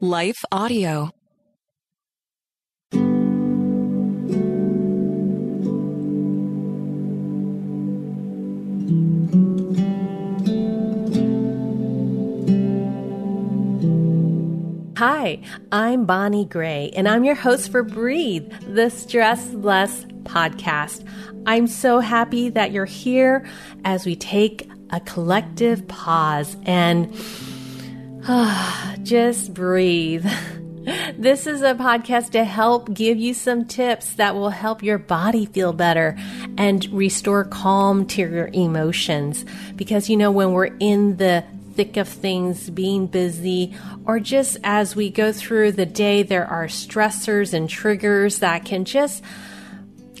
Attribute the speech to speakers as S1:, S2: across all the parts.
S1: Life Audio.
S2: Hi, I'm Bonnie Gray, and I'm your host for Breathe, the Stress Less podcast. I'm so happy that you're here as we take a collective pause and just breathe. This is a podcast to help give you some tips that will help your body feel better and restore calm to your emotions. Because, you know, when we're in the thick of things, being busy, or just as we go through the day, there are stressors and triggers that can just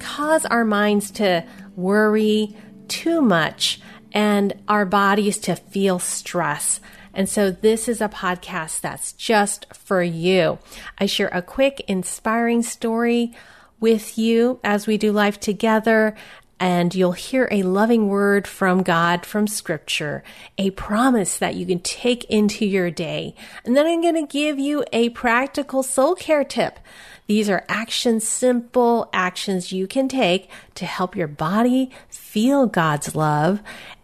S2: cause our minds to worry too much and our bodies to feel stress. And so this is a podcast that's just for you. I share a quick, inspiring story with you as we do life together and you'll hear a loving word from God from scripture, a promise that you can take into your day. And then I'm going to give you a practical soul care tip. These are actions, simple actions you can take to help your body feel God's love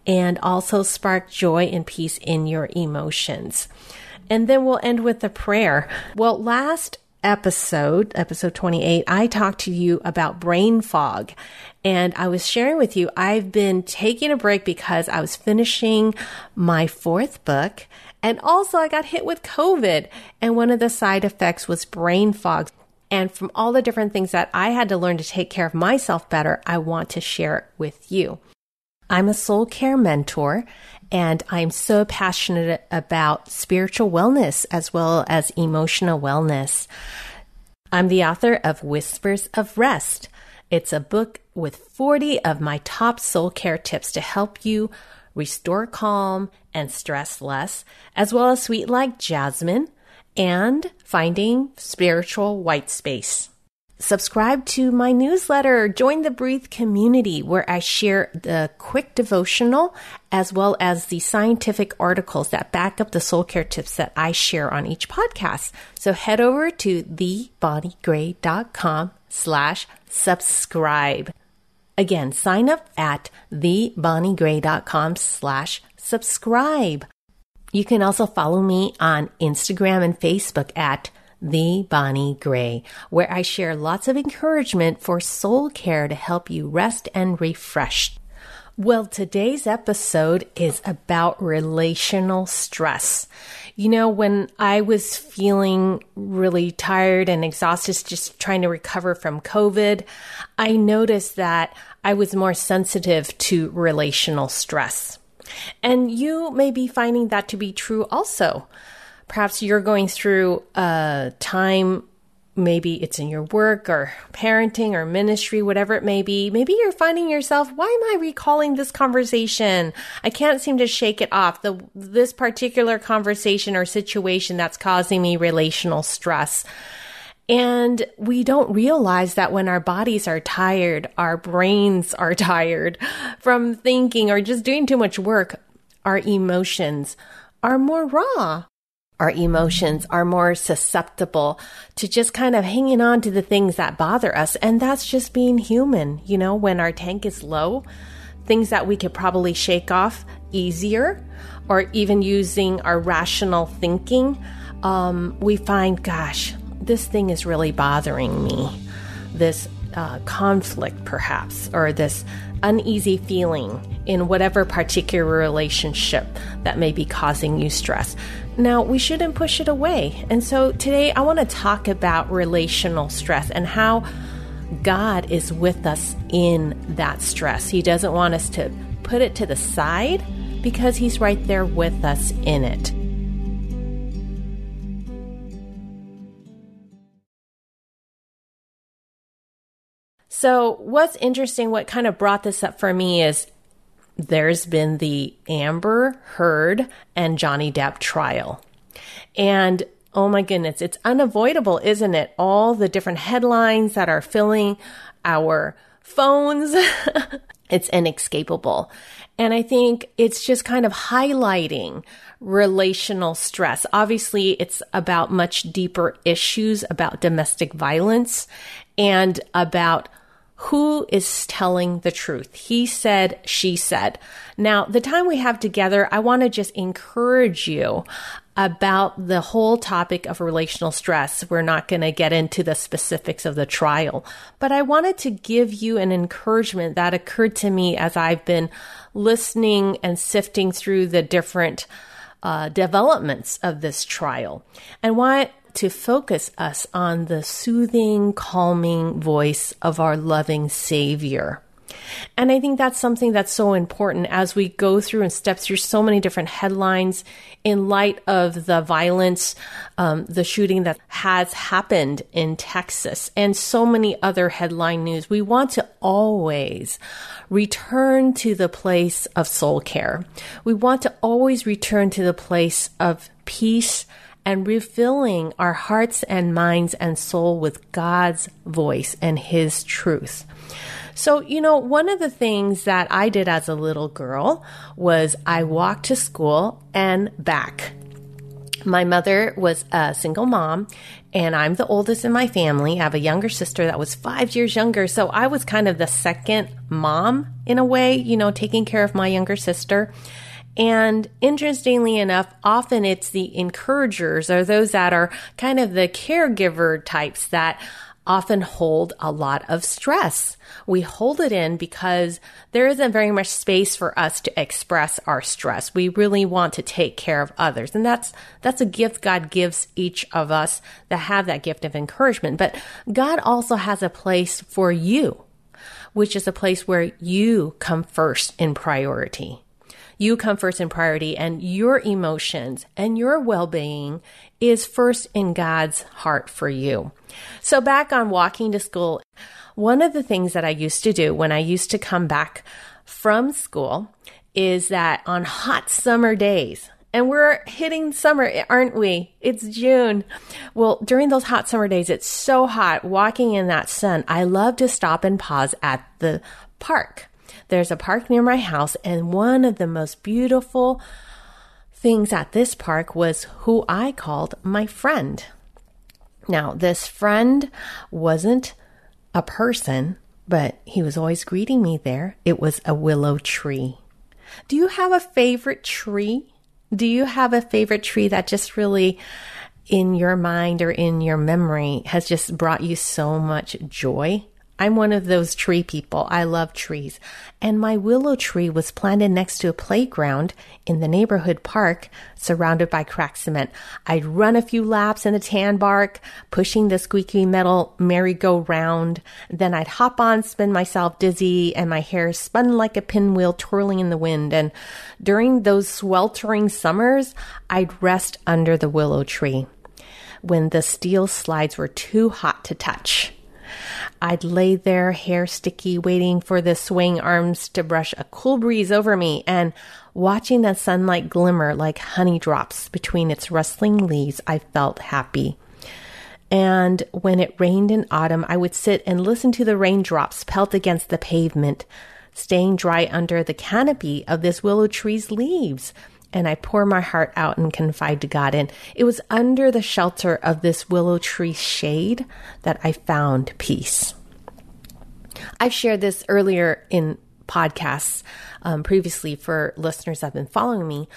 S2: and also spark joy and peace in your emotions. And then we'll end with a prayer. Well, last episode, episode 28, I talked to you about brain fog. And I was sharing with you, I've been taking a break because I was finishing my fourth book. And also, I got hit with COVID. And one of the side effects was brain fog. And from all the different things that I had to learn to take care of myself better, I want to share it with you. I'm a soul care mentor and I'm so passionate about spiritual wellness as well as emotional wellness. I'm the author of Whispers of Rest. It's a book with 40 of my top soul care tips to help you restore calm and stress less, as well as Sweet Like Jasmine and Finding Spiritual White Space. Subscribe to my newsletter, join the Breathe community where I share the quick devotional as well as the scientific articles that back up the soul care tips that I share on each podcast. So head over to thebonniegray.com slash subscribe. Again, sign up at thebonniegray.com slash subscribe. You can also follow me on Instagram and Facebook at the Bonnie Gray, where I share lots of encouragement for soul care to help you rest and refresh. Well, today's episode is about relational stress. You know, when I was feeling really tired and exhausted, just trying to recover from COVID, I noticed that I was more sensitive to relational stress. And you may be finding that to be true also perhaps you're going through a time maybe it's in your work or parenting or ministry, whatever it may be. Maybe you're finding yourself, why am I recalling this conversation? I can't seem to shake it off. The, this particular conversation or situation that's causing me relational stress. And we don't realize that when our bodies are tired, our brains are tired from thinking or just doing too much work, our emotions are more raw our emotions are more susceptible to just kind of hanging on to the things that bother us. And that's just being human. You know, when our tank is low, things that we could probably shake off easier or even using our rational thinking, um, we find, gosh, this thing is really bothering me. This uh, conflict, perhaps, or this uneasy feeling in whatever particular relationship that may be causing you stress. Now, we shouldn't push it away. And so today I want to talk about relational stress and how God is with us in that stress. He doesn't want us to put it to the side because He's right there with us in it. So, what's interesting, what kind of brought this up for me is there's been the Amber Heard and Johnny Depp trial. And oh my goodness, it's unavoidable, isn't it? All the different headlines that are filling our phones It's inescapable. And I think it's just kind of highlighting relational stress. Obviously, it's about much deeper issues about domestic violence and about who is telling the truth. He said, she said. Now, the time we have together, I want to just encourage you about the whole topic of relational stress. We're not going to get into the specifics of the trial, but I wanted to give you an encouragement that occurred to me as I've been listening and sifting through the different uh, developments of this trial and want to focus us on the soothing, calming voice of our loving Savior. And I think that's something that's so important as we go through and step through so many different headlines in light of the violence, um, the shooting that has happened in Texas, and so many other headline news. We want to always return to the place of soul care. We want to always return to the place of peace and refilling our hearts and minds and soul with God's voice and His truth. So, you know, one of the things that I did as a little girl was I walked to school and back. My mother was a single mom, and I'm the oldest in my family. I have a younger sister that was five years younger. So I was kind of the second mom in a way, you know, taking care of my younger sister. And interestingly enough, often it's the encouragers or those that are kind of the caregiver types that often hold a lot of stress. We hold it in because there isn't very much space for us to express our stress. We really want to take care of others. And that's, that's a gift God gives each of us that have that gift of encouragement. But God also has a place for you, which is a place where you come first in priority. You come first in priority and your emotions and your well-being is first in God's heart for you. So back on walking to school, one of the things that I used to do when I used to come back from school is that on hot summer days, and we're hitting summer, aren't we? It's June. Well, during those hot summer days, it's so hot walking in that sun. I love to stop and pause at the park. There's a park near my house, and one of the most beautiful things at this park was who I called my friend. Now, this friend wasn't a person, but he was always greeting me there. It was a willow tree. Do you have a favorite tree? Do you have a favorite tree that just really in your mind or in your memory has just brought you so much joy? I'm one of those tree people. I love trees. And my willow tree was planted next to a playground in the neighborhood park surrounded by cracked cement. I'd run a few laps in the tan bark, pushing the squeaky metal merry-go-round. Then I'd hop on, spin myself dizzy, and my hair spun like a pinwheel twirling in the wind. And during those sweltering summers, I'd rest under the willow tree when the steel slides were too hot to touch. I'd lay there, hair sticky, waiting for the swaying arms to brush a cool breeze over me and watching the sunlight glimmer like honey drops between its rustling leaves, I felt happy. And when it rained in autumn, I would sit and listen to the raindrops pelt against the pavement, staying dry under the canopy of this willow tree's leaves and I pour my heart out and confide to God. And it was under the shelter of this willow tree shade that I found peace. I've shared this earlier in podcasts um, previously for listeners that have been following me.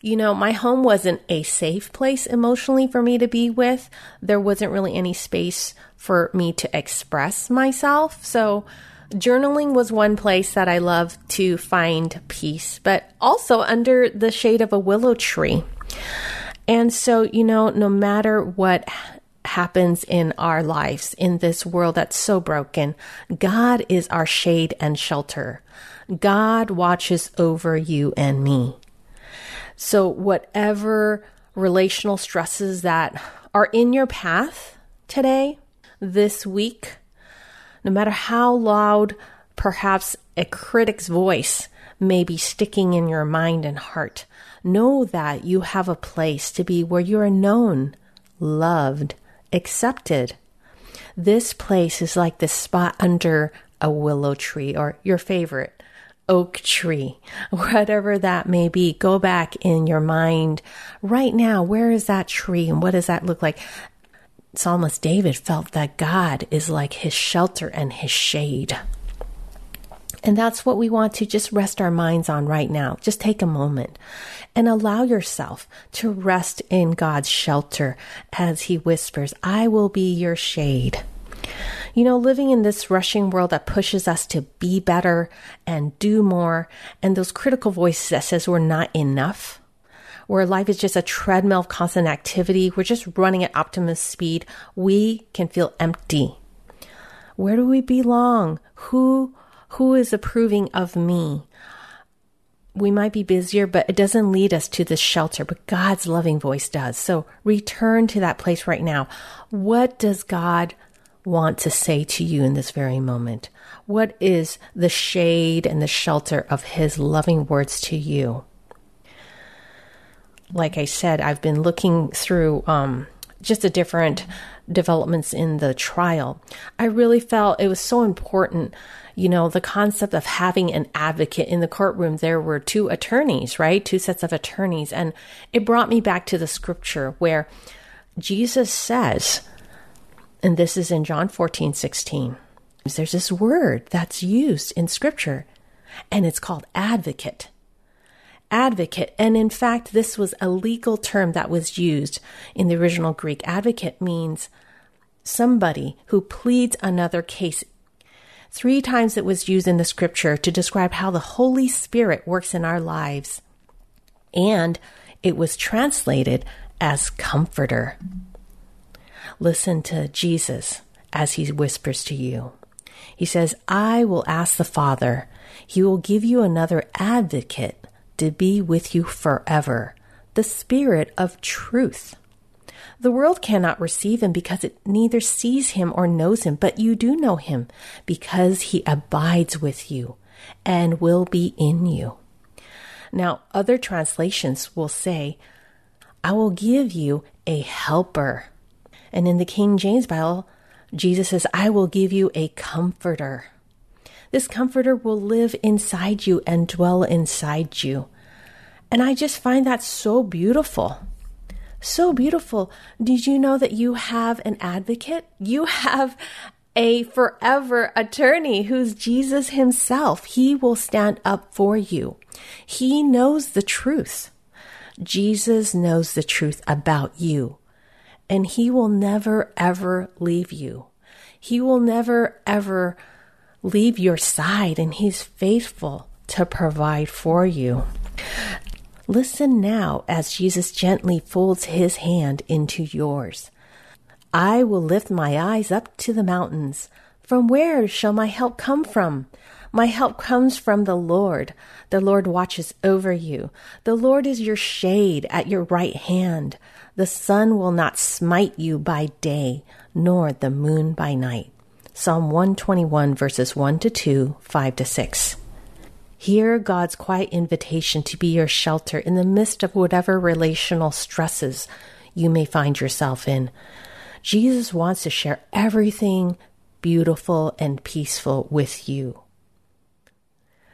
S2: You know, my home wasn't a safe place emotionally for me to be with. There wasn't really any space for me to express myself. So, journaling was one place that I love to find peace, but also under the shade of a willow tree. And so, you know, no matter what happens in our lives in this world that's so broken, God is our shade and shelter. God watches over you and me. So, whatever relational stresses that are in your path today, this week, no matter how loud perhaps a critic's voice may be sticking in your mind and heart, know that you have a place to be where you are known, loved, accepted. This place is like the spot under a willow tree or your favorite oak tree, whatever that may be. Go back in your mind right now. Where is that tree and what does that look like? Psalmist David felt that God is like his shelter and his shade. And that's what we want to just rest our minds on right now. Just take a moment and allow yourself to rest in God's shelter as He whispers, I will be your shade. You know, living in this rushing world that pushes us to be better and do more, and those critical voices that says we're not enough, where life is just a treadmill of constant activity, we're just running at optimum speed, we can feel empty. Where do we belong? Who who is approving of me? We might be busier, but it doesn't lead us to this shelter, but God's loving voice does. So return to that place right now. What does God want to say to you in this very moment? What is the shade and the shelter of His loving words to you? Like I said, I've been looking through um, just the different developments in the trial. I really felt it was so important you know, the concept of having an advocate in the courtroom, there were two attorneys, right? Two sets of attorneys. And it brought me back to the scripture where Jesus says, and this is in John 14, 16, there's this word that's used in scripture, and it's called advocate. Advocate. And in fact, this was a legal term that was used in the original Greek. Advocate means somebody who pleads another case Three times it was used in the scripture to describe how the Holy Spirit works in our lives. And it was translated as comforter. Listen to Jesus as he whispers to you. He says, I will ask the Father, he will give you another advocate to be with you forever, the Spirit of truth. The world cannot receive him because it neither sees him or knows him, but you do know him because he abides with you and will be in you. Now, other translations will say, I will give you a helper. And in the King James Bible, Jesus says, I will give you a comforter. This comforter will live inside you and dwell inside you. And I just find that so beautiful. So beautiful. Did you know that you have an advocate? You have a forever attorney who's Jesus himself. He will stand up for you. He knows the truth. Jesus knows the truth about you, and he will never ever leave you. He will never ever leave your side, and he's faithful to provide for you. Listen now as Jesus gently folds his hand into yours. I will lift my eyes up to the mountains. From where shall my help come from? My help comes from the Lord. The Lord watches over you. The Lord is your shade at your right hand. The sun will not smite you by day, nor the moon by night. Psalm 121 verses 1 to 2, 5 to 6. Hear God's quiet invitation to be your shelter in the midst of whatever relational stresses you may find yourself in. Jesus wants to share everything beautiful and peaceful with you.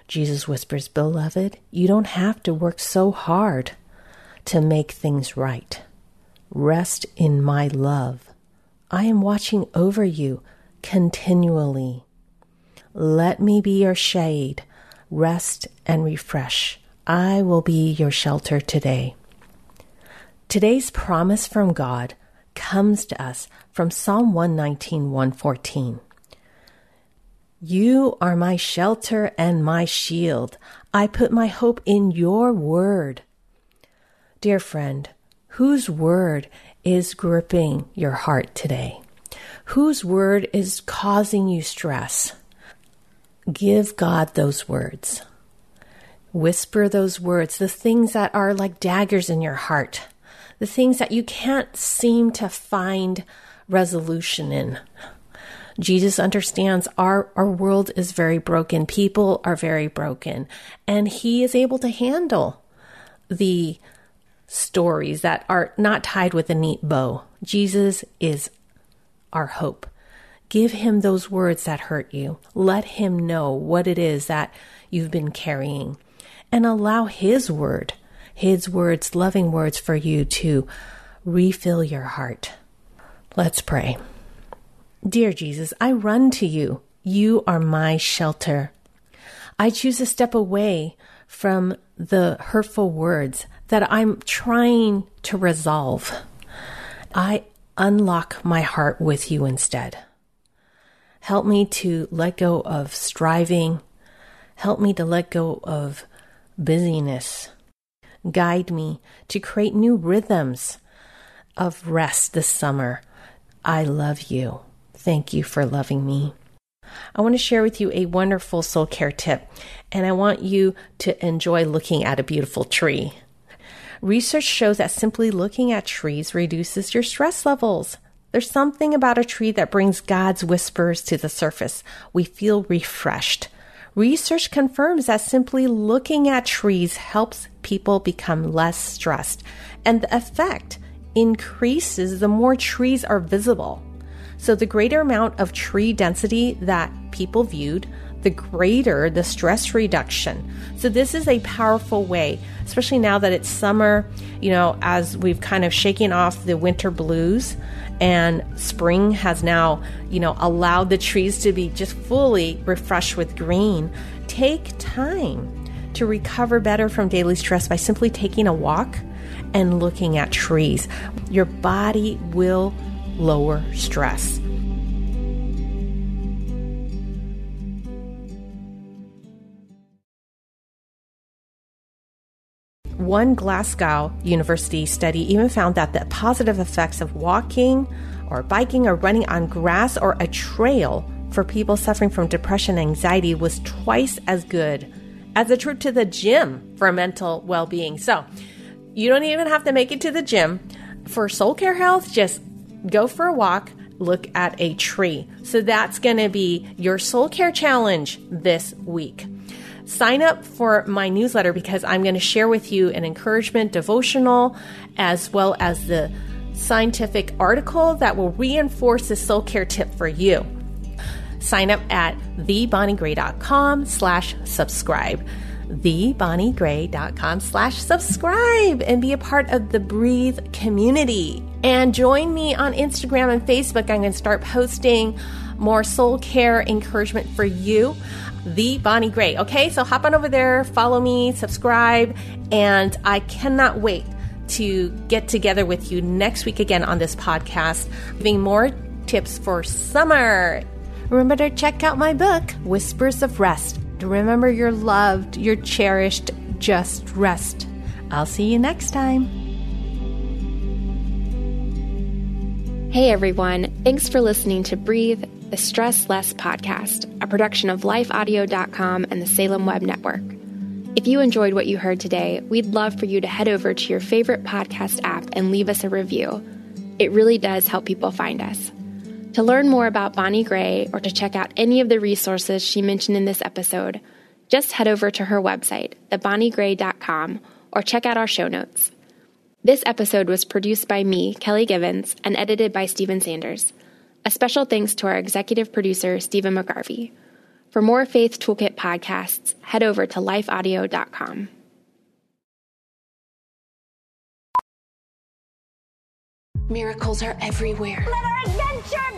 S2: Jesus whispers, Beloved, you don't have to work so hard to make things right. Rest in my love. I am watching over you continually. Let me be your shade rest and refresh. I will be your shelter today. Today's promise from God comes to us from Psalm 119, 114. You are my shelter and my shield. I put my hope in your word. Dear friend, whose word is gripping your heart today? Whose word is causing you stress? Give God those words. Whisper those words, the things that are like daggers in your heart, the things that you can't seem to find resolution in. Jesus understands our, our world is very broken. People are very broken. And he is able to handle the stories that are not tied with a neat bow. Jesus is our hope. Give him those words that hurt you. Let him know what it is that you've been carrying. And allow his word, his words, loving words for you to refill your heart. Let's pray. Dear Jesus, I run to you. You are my shelter. I choose to step away from the hurtful words that I'm trying to resolve. I unlock my heart with you instead. Help me to let go of striving. Help me to let go of busyness. Guide me to create new rhythms of rest this summer. I love you. Thank you for loving me. I want to share with you a wonderful soul care tip, and I want you to enjoy looking at a beautiful tree. Research shows that simply looking at trees reduces your stress levels. There's something about a tree that brings God's whispers to the surface. We feel refreshed. Research confirms that simply looking at trees helps people become less stressed, and the effect increases the more trees are visible. So, the greater amount of tree density that people viewed, the greater the stress reduction. So, this is a powerful way, especially now that it's summer, you know, as we've kind of shaken off the winter blues and spring has now, you know, allowed the trees to be just fully refreshed with green. Take time to recover better from daily stress by simply taking a walk and looking at trees. Your body will lower stress. One Glasgow University study even found that the positive effects of walking or biking or running on grass or a trail for people suffering from depression and anxiety was twice as good as a trip to the gym for mental well being. So, you don't even have to make it to the gym. For soul care health, just go for a walk, look at a tree. So that's going to be your soul care challenge this week. Sign up for my newsletter because I'm going to share with you an encouragement devotional as well as the scientific article that will reinforce the soul care tip for you. Sign up at thebonniegray.com slash subscribe thebonniegray.com slash subscribe and be a part of the Breathe community. And join me on Instagram and Facebook. I'm going to start posting more soul care encouragement for you. The Bonnie Gray. Okay, so hop on over there, follow me, subscribe, and I cannot wait to get together with you next week again on this podcast, giving more tips for summer. Remember to check out my book, Whispers of Rest Remember you're loved, you're cherished. Just rest. I'll see you next time.
S1: Hey everyone, thanks for listening to Breathe, the Stress Less podcast, a production of lifeaudio.com and the Salem Web Network. If you enjoyed what you heard today, we'd love for you to head over to your favorite podcast app and leave us a review. It really does help people find us. To learn more about Bonnie Gray or to check out any of the resources she mentioned in this episode, just head over to her website, thebonniegray.com, or check out our show notes. This episode was produced by me, Kelly Givens, and edited by Stephen Sanders. A special thanks to our executive producer, Stephen McGarvey. For more Faith Toolkit podcasts, head over to lifeaudio.com.
S3: Miracles are everywhere.
S4: Let our adventure begin!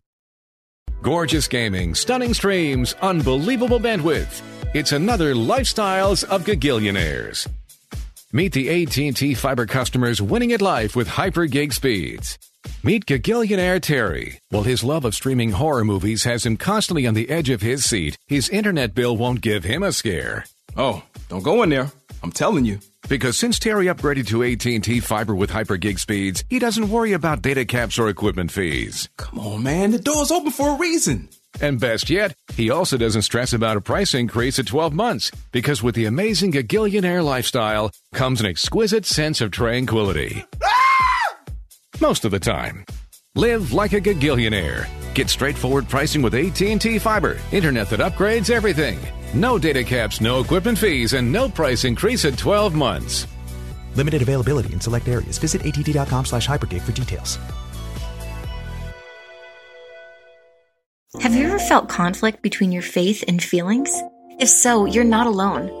S5: Gorgeous gaming, stunning streams, unbelievable bandwidth. It's another Lifestyles of Gigillionaires. Meet the AT&T fiber customers winning at life with hyper gig speeds. Meet Gigillionaire Terry. While his love of streaming horror movies has him constantly on the edge of his seat, his internet bill won't give him a scare.
S6: Oh, don't go in there. I'm telling you.
S5: Because since Terry upgraded to AT&T fiber with hyper gig speeds, he doesn't worry about data caps or equipment fees.
S6: Come on, man. The door's open for a reason.
S5: And best yet, he also doesn't stress about a price increase at 12 months because with the amazing Gigillionaire lifestyle comes an exquisite sense of tranquility. Ah! Most of the time. Live like a Gigillionaire. Get straightforward pricing with AT&T Fiber, internet that upgrades everything. No data caps, no equipment fees, and no price increase at 12 months.
S4: Limited availability in select areas. Visit att.com slash hypergig for details.
S7: Have you ever felt conflict between your faith and feelings? If so, you're not alone.